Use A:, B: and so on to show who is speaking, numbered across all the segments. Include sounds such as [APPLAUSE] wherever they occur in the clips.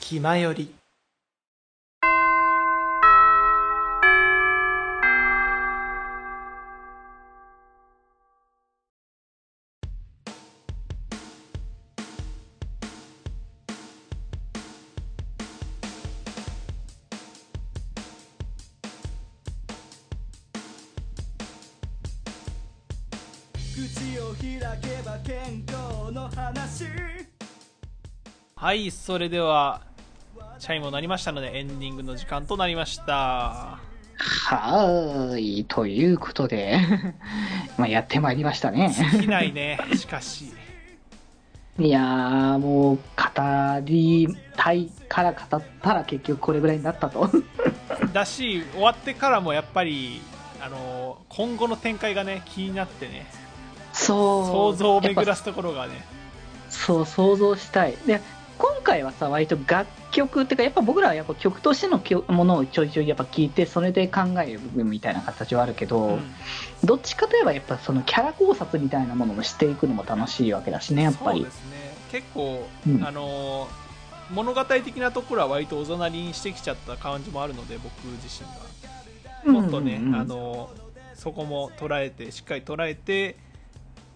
A: 気まより。
B: 口を開けば健康の話。
A: はいそれではチャイムも鳴りましたのでエンディングの時間となりました
C: はーい。ということで、[LAUGHS] まあやってまいりましたね。
A: 尽きないねしかし
C: いやー、もう、語りたいから語ったら結局これぐらいになったと。[LAUGHS]
A: だし終わってからもやっぱりあの今後の展開がね気になってね
C: そう。
A: 想像を巡らすところがね
C: そう、想像したい。で、今回はさ、割と楽曲っていうか、やっぱ僕らはやっぱ曲としてのものをちょいちょいやっぱ聞いて、それで考える部分みたいな形はあるけど、
A: うん。
C: どっちかといえばやっぱそのキャラ考察みたいなものもしていくのも楽しいわけだしね、やっぱり。
A: そうで。すね。結構、
C: うん。
A: あの物語的なところは割とおざなりにしてきちゃった感じもあるので僕自身が。もっとね、
C: うんうん。うん
A: あのそこも捉えてしっかり捉えて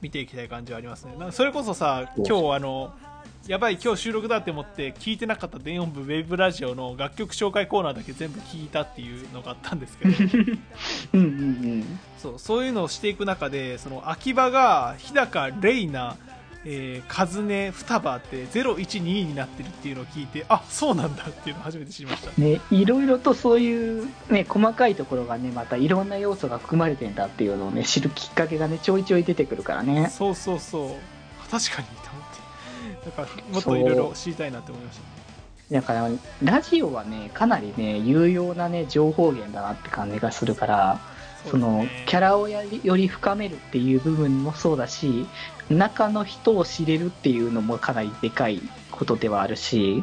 A: 見ていきたい感じはありますね。それこそさ今日あのやばい今日収録だって思って聞いてなかった電音部ウェブラジオの楽曲紹介コーナーだけ全部聞いたっていうのがあったんですけど [LAUGHS]
C: うんうんうん。
A: そうそういうのをしていく中でその秋葉が日高レイナえー、カズネ双葉って012になってるっていうのを聞いてあそうなんだっていうのを初めて知りました
C: ね、いろいろとそういう、ね、細かいところがね、またいろんな要素が含まれてんだっていうのをね、知るきっかけがね、ちょいちょい出てくるからね。
A: そうそうそう確かにだからもっといろいろ知りたいなって思いました。ね
C: だから、ラジオはね、かなりね、有用なね、情報源だなって感じがするから、その、キャラをより深めるっていう部分もそうだし、中の人を知れるっていうのもかなりでかいことではあるし、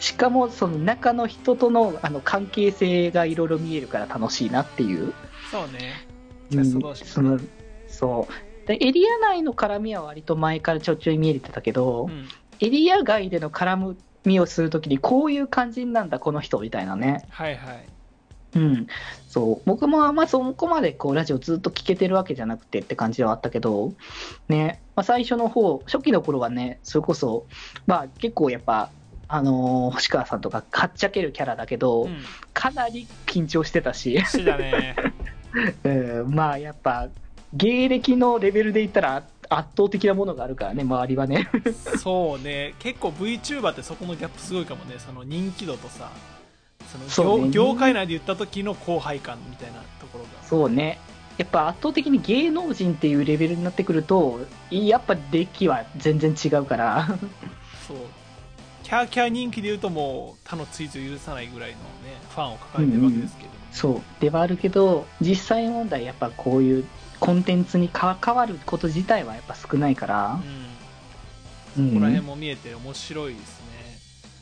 C: しかもその中の人とのあの関係性がいろいろ見えるから楽しいなっていう。
A: そうね。
C: うん。そのそうでエリア内の絡みは割と前からちょいちょい見えてたけど、
A: うん。
C: エリア外での絡みをするときにこういう感じなんだこの人みたいなね。
A: はいはい。
C: うん。そう。僕もあんまそこまでこうラジオずっと聞けてるわけじゃなくてって感じではあったけどね、まあ、最初の方初期の頃はねそれこそまあ結構やっぱあのー星川さんとかかっちゃけるキャラだけど、
A: うん。
C: かなり緊張してたし、
A: ね。[LAUGHS]
C: うん。まあやっぱ芸歴のレベルで言ったら圧倒的なものがあるからね周りはね。
A: そうね。結構 VTuber ってそこのギャップすごいかもね。その人気度とさ。その
C: そうね。
A: 業業界内で言った時の後輩感みたいなところが。
C: そうね。やっぱ圧倒的に芸能人っていうレベルになってくるとやっぱ歴は全然違うから。
A: そうキャーキャー人気で言うともう他のツイート許さないぐらいのねファンを抱えてるわけですけど、
C: そうではあるけど実際問題やっぱこういうコンテンツに関わること自体はやっぱ少ないから、
A: うん、
C: うん。
A: ここら辺も見えて面白いですね。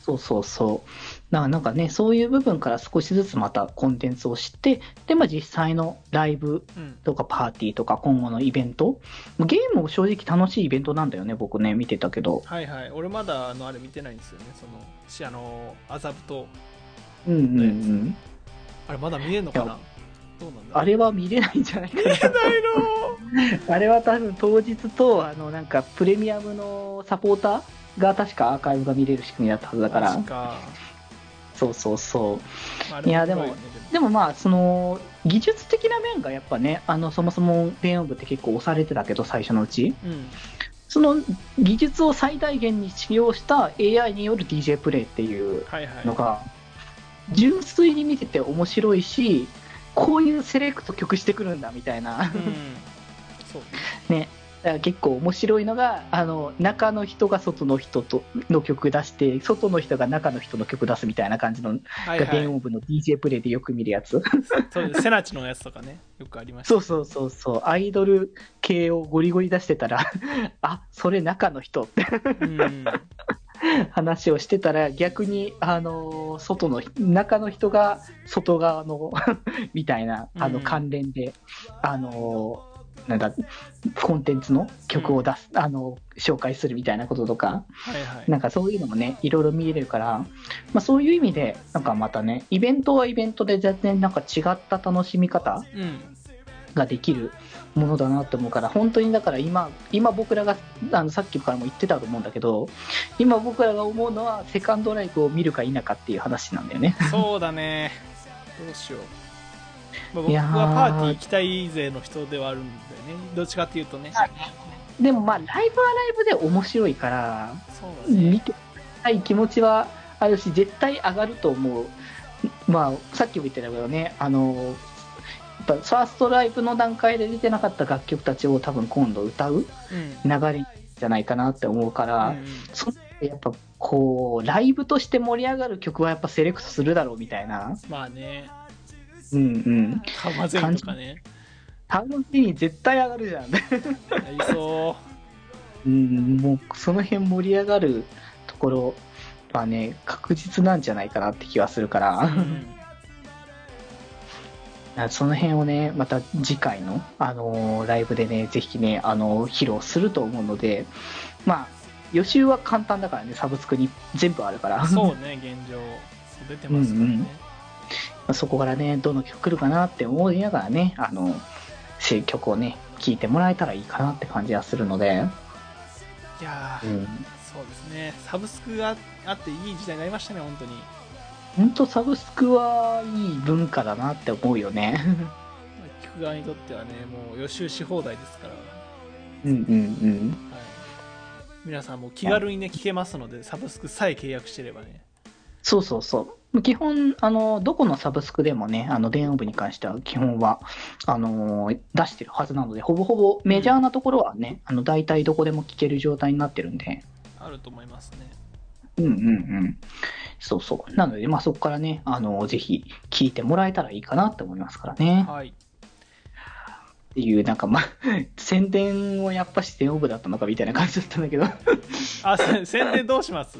C: そうそうそう。だからなんかね、そういう部分から少しずつまたコンテンツを知って、で、まあ実際のライブ
A: うん。
C: とかパーティーとか今後のイベント、ゲームも正直楽しいイベントなんだよね、僕ね、見てたけど。
A: はいはい。俺まだあのあれ見てないんですよね。そのしあの麻布と。
C: うんうんうん。
A: あれまだ見えんのか
C: い
A: などうなんだ
C: あれは見れないんじゃないかな。
A: 見えないの？[LAUGHS]
C: あれは多分当日と、あの、なんかプレミアムのサポーターが確かアーカイブが見れる仕組みだったはずだから。
A: マジ。か
C: そうそうそう。
A: まあ
C: いやでもでもまあ、その、技術的な面がやっぱね、あの、そもそも電音部って結構押されてたけど、最初のうち。
A: うん
C: その技術を最大限に使用した AI による DJ プレイっていうのが、純粋に見てて面白いし、こういうセレクト曲してくるんだみたいな、
A: うんそう
C: ね。[LAUGHS] 結構面白いのが、あの、中の人が外の人との曲出して、外の人が中の人の曲出すみたいな感じの、
A: はいはい。
C: が電音部の DJ プレイでよく見るやつ。
A: そうセナチのやつとかねよくありました
C: そうそうそうそう、アイドル系をゴリゴリ出してたら、あ、それ中の人。って
A: うん。
C: 話をしてたら逆にあの外の中の人が外側のみたいなあの
A: うん。
C: 関連で、あのなんだ、コンテンツの曲を出す、あの、紹介するみたいなこととか、
A: はいはい。
C: なんかそういうのもね、いろいろ見れるから、まあそういう意味で、なんかまたね、イベントはイベントで全然なんか違った楽しみ方
A: うん。
C: ができるものだなと思うから、本当にだから今、今僕らが、あのさっきからも言ってたと思うんだけど、今僕らが思うのは、セカンドライブを見るか否かっていう話なんだよね。
A: そうだね。どうしよう、まあ、僕
C: いやー。
A: はパーティー行きたい勢の人ではあるんだよね。どっちかっていうとね。
C: でもまあ、ライブはライブで面白いから、
A: そうだね。
C: 見てみたい気持ちはあるし、絶対上がると思う。まあ、さっきも言ってたけどね、あの、やっぱファーストライブの段階で出てなかった楽曲たちを多分今度歌う
A: うん。
C: 流れじゃないかなって思うから、
A: うん
C: そやっぱこう、ライブとして盛り上がる曲はやっぱセレクトするだろうみたいな。
A: まあね
C: うんうん。
A: かまぜとかね
C: タウンテに絶対上がるじゃん。
A: ありそ
C: うん、もうその辺盛り上がるところはね、確実なんじゃないかなって気はするから。
A: う、うん
C: その辺をね、また次回の、あのーライブでね、ぜひね、あのー披露すると思うので、まあ、予習は簡単だからね、サブスクに全部あるから。
A: そうね現状出てますからね、
C: うんうんそこからね、どの曲来るかなって思いながらね、あの、し曲をね、聴いてもらえたらいいかなって感じはするので、
A: いやー、
C: うん。
A: そうですねサブスクがあっていい時代になりましたね本当に
C: ほんとサブスクはいい文化だなって思うよね。[LAUGHS]
A: 聞く側にとってはねもう予習し放題ですから、
C: うんうんうん。
A: はい、皆さんも気軽にね聞けますのでサブスクさえ契約してればね
C: そうそうそう。基本、あの、どこのサブスクでもね、あの、電音部に関しては基本は、あの、出してるはずなので、ほぼほぼメジャーなところはね、あの、大体どこでも聞ける状態になってるんで、
A: あると思いますね
C: うんうんうん。そうそう。なので、まあそこからね、あの、ぜひ聞いてもらえたらいいかなって思いますからね。
A: はい
C: っていう、なんかまあ、[LAUGHS] 宣伝をやっぱし電音部だったのかみたいな感じだったんだけど、
A: あせ宣伝どうします？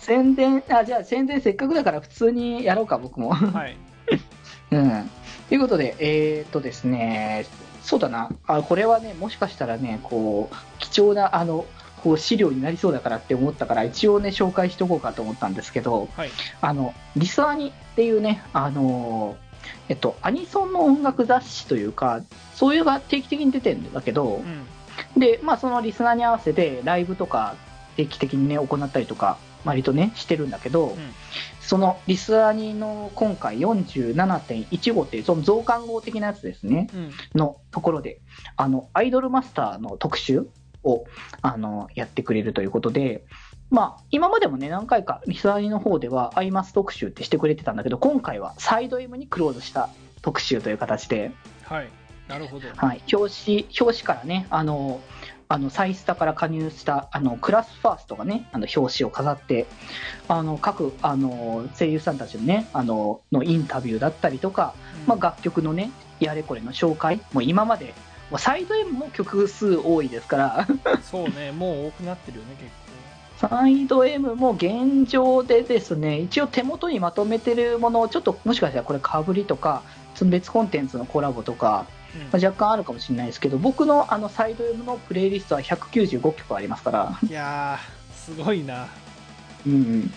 C: 宣伝、あ、じゃあ宣伝せっかくだから普通にやろうか、僕も。
A: はい [LAUGHS]
C: うん。ということで、えー、っとですね、そうだな、あこれはね、もしかしたらね、こう、貴重な、あの、こう資料になりそうだからって思ったから、一応ね、紹介しとこうかと思ったんですけど、
A: はい
C: あの、リスアニっていうね、あの、えっと、アニソンの音楽雑誌というか、そういうのが定期的に出てるんだけど
A: う、ん
C: で、まあ、そのリスナーに合わせて、ライブとか定期的にね、行ったりとか、割とね、してるんだけど、
A: うん。
C: そのリスアニの今回47.15っていう、その増刊号的なやつですね、
A: うん。
C: のところで、あの、アイドルマスターの特集を、あの、やってくれるということで、まあ、今までもね、何回かリスアニの方では、アイマス特集ってしてくれてたんだけど、今回はサイド M にクローズした特集という形で、
A: はい。なるほど。
C: はい、表紙、表紙からね、あの、あの、サイスタから加入した、あの、クラスファーストがね、あの、表紙を飾って、あの、各、あの、声優さんたちのね、あの、のインタビューだったりとか、まあ、楽曲のね、やれこれの紹介、もう今まで、もうサイド M も曲数多いですから、
A: そうねもう多くなってるよね結
C: サイド M も現状でですね、一応手元にまとめてるものを、ちょっともしかしたらこれかぶりとか、別コンテンツのコラボとか、
A: 構、
C: まあ、若干あるかもしれないですけど、僕のあのサイド M のプレイリストは195曲ありますから、
A: うんいやーすごいな。
C: うんうん、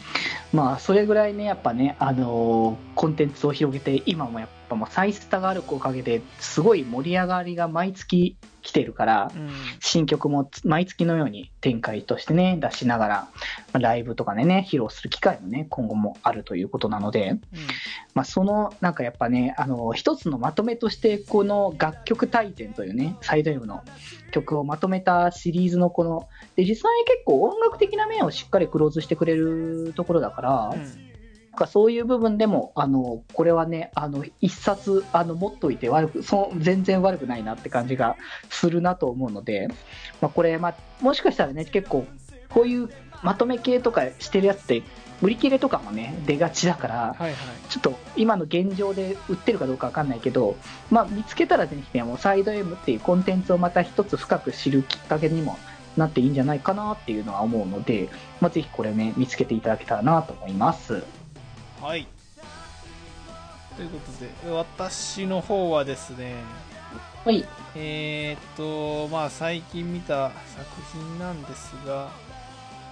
C: まあ、それぐらいね、やっぱね、あのーコンテンツを広げて、今もやっぱもうサイスタがあるおかげで、すごい盛り上がりが毎月来てるから、
A: うん。
C: 新曲も毎月のように展開としてね、出しながら、まあライブとかでね、披露する機会もね、今後もあるということなので、
A: うん。
C: まあ、その、なんかやっぱね、あの、一つのまとめとして、この楽曲大全というね、サイド M の曲をまとめたシリーズのこの、で、実際に結構音楽的な面をしっかりクローズしてくれるところだから、
A: うん
C: かそういう部分でも、あの、これはね、あの、一冊、あの、持っといて悪く、そう、全然悪くないなって感じがするなと思うので、まあ、これ、まあ、もしかしたらね、結構、こういうまとめ系とかしてるやつって、売り切れとかもね、出がちだから、
A: はいはい
C: ちょっと今の現状で売ってるかどうかわかんないけど、まあ、見つけたらぜひね、もうサイド M っていうコンテンツをまた一つ深く知るきっかけにもなっていいんじゃないかなっていうのは思うので、まあ、ぜひこれね、見つけていただけたらなと思います。
A: はいということで私の方はですね
C: はい。
A: えーっと、まあ最近見た作品なんですが、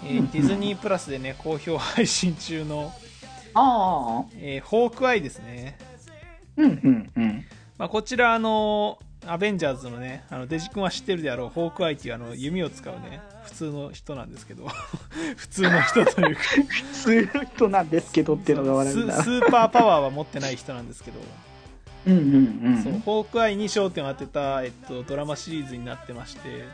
A: えーディズニープラスでね、好評配信中の、
C: ああ。
A: えーホークアイですね。
C: うんうんうん。
A: まあ、こちら、あの、アベンジャーズのね、あのデジ君は知ってるであろう、ホークアイっていうあの弓を使うね、普通の人なんですけど、[LAUGHS] 普通の人というか、
C: 普通の人なんですけどっていうのが笑うんだ
A: スス。ーパーパワーは持ってない人なんですけど、
C: うんうんう。
A: そうんホークアイに焦点を当てた、えっと、ドラマシリーズになってまして、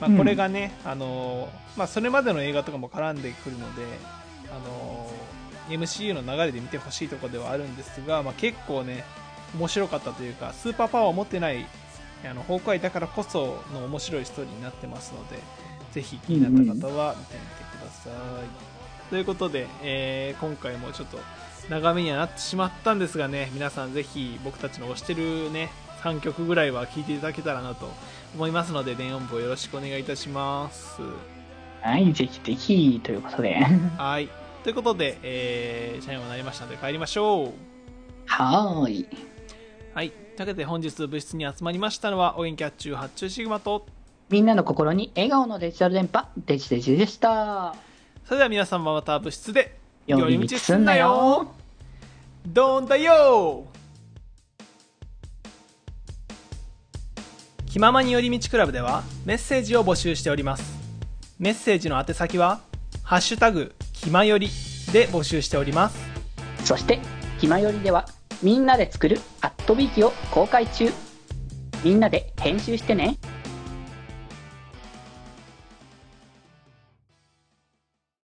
A: まあ、
C: うん。
A: これがね、あのまあ、それまでの映画とかも絡んでくるので、あの MCU の流れで見てほしいところではあるんですが、まあ、結構ね面白かったというかスーパーパワーを持ってないあのホークアイだからこその面白いストーリーになってますのでぜひ気になった方は見てみてください、ということで、えー今回もちょっと長めにはなってしまったんですがね皆さんぜひ僕たちの推してるね3曲ぐらいは聴いていただけたらなと思いますので電音部をよろしくお願いいたします。
C: はい、ぜひぜひ、ということで。[LAUGHS]
A: はい。ということで、えー、チャイムになりましたので帰りましょう。
C: はーい。
A: はい。というわけで本日部室に集まりましたのはお元気発注発注シグマと
C: みんなの心に笑顔のデジタル電波、デジデジでした。
A: それでは皆さんもまた部室で
C: 寄り道すんなよ。
A: どんだよ気ままに寄り道クラブではメッセージを募集しておりますメッセージの宛先は「ハッシュタグ気まより」で募集しております
C: そして、ひまよりでは、みんなで作るアットビーキを公開中。みんなで編集してね。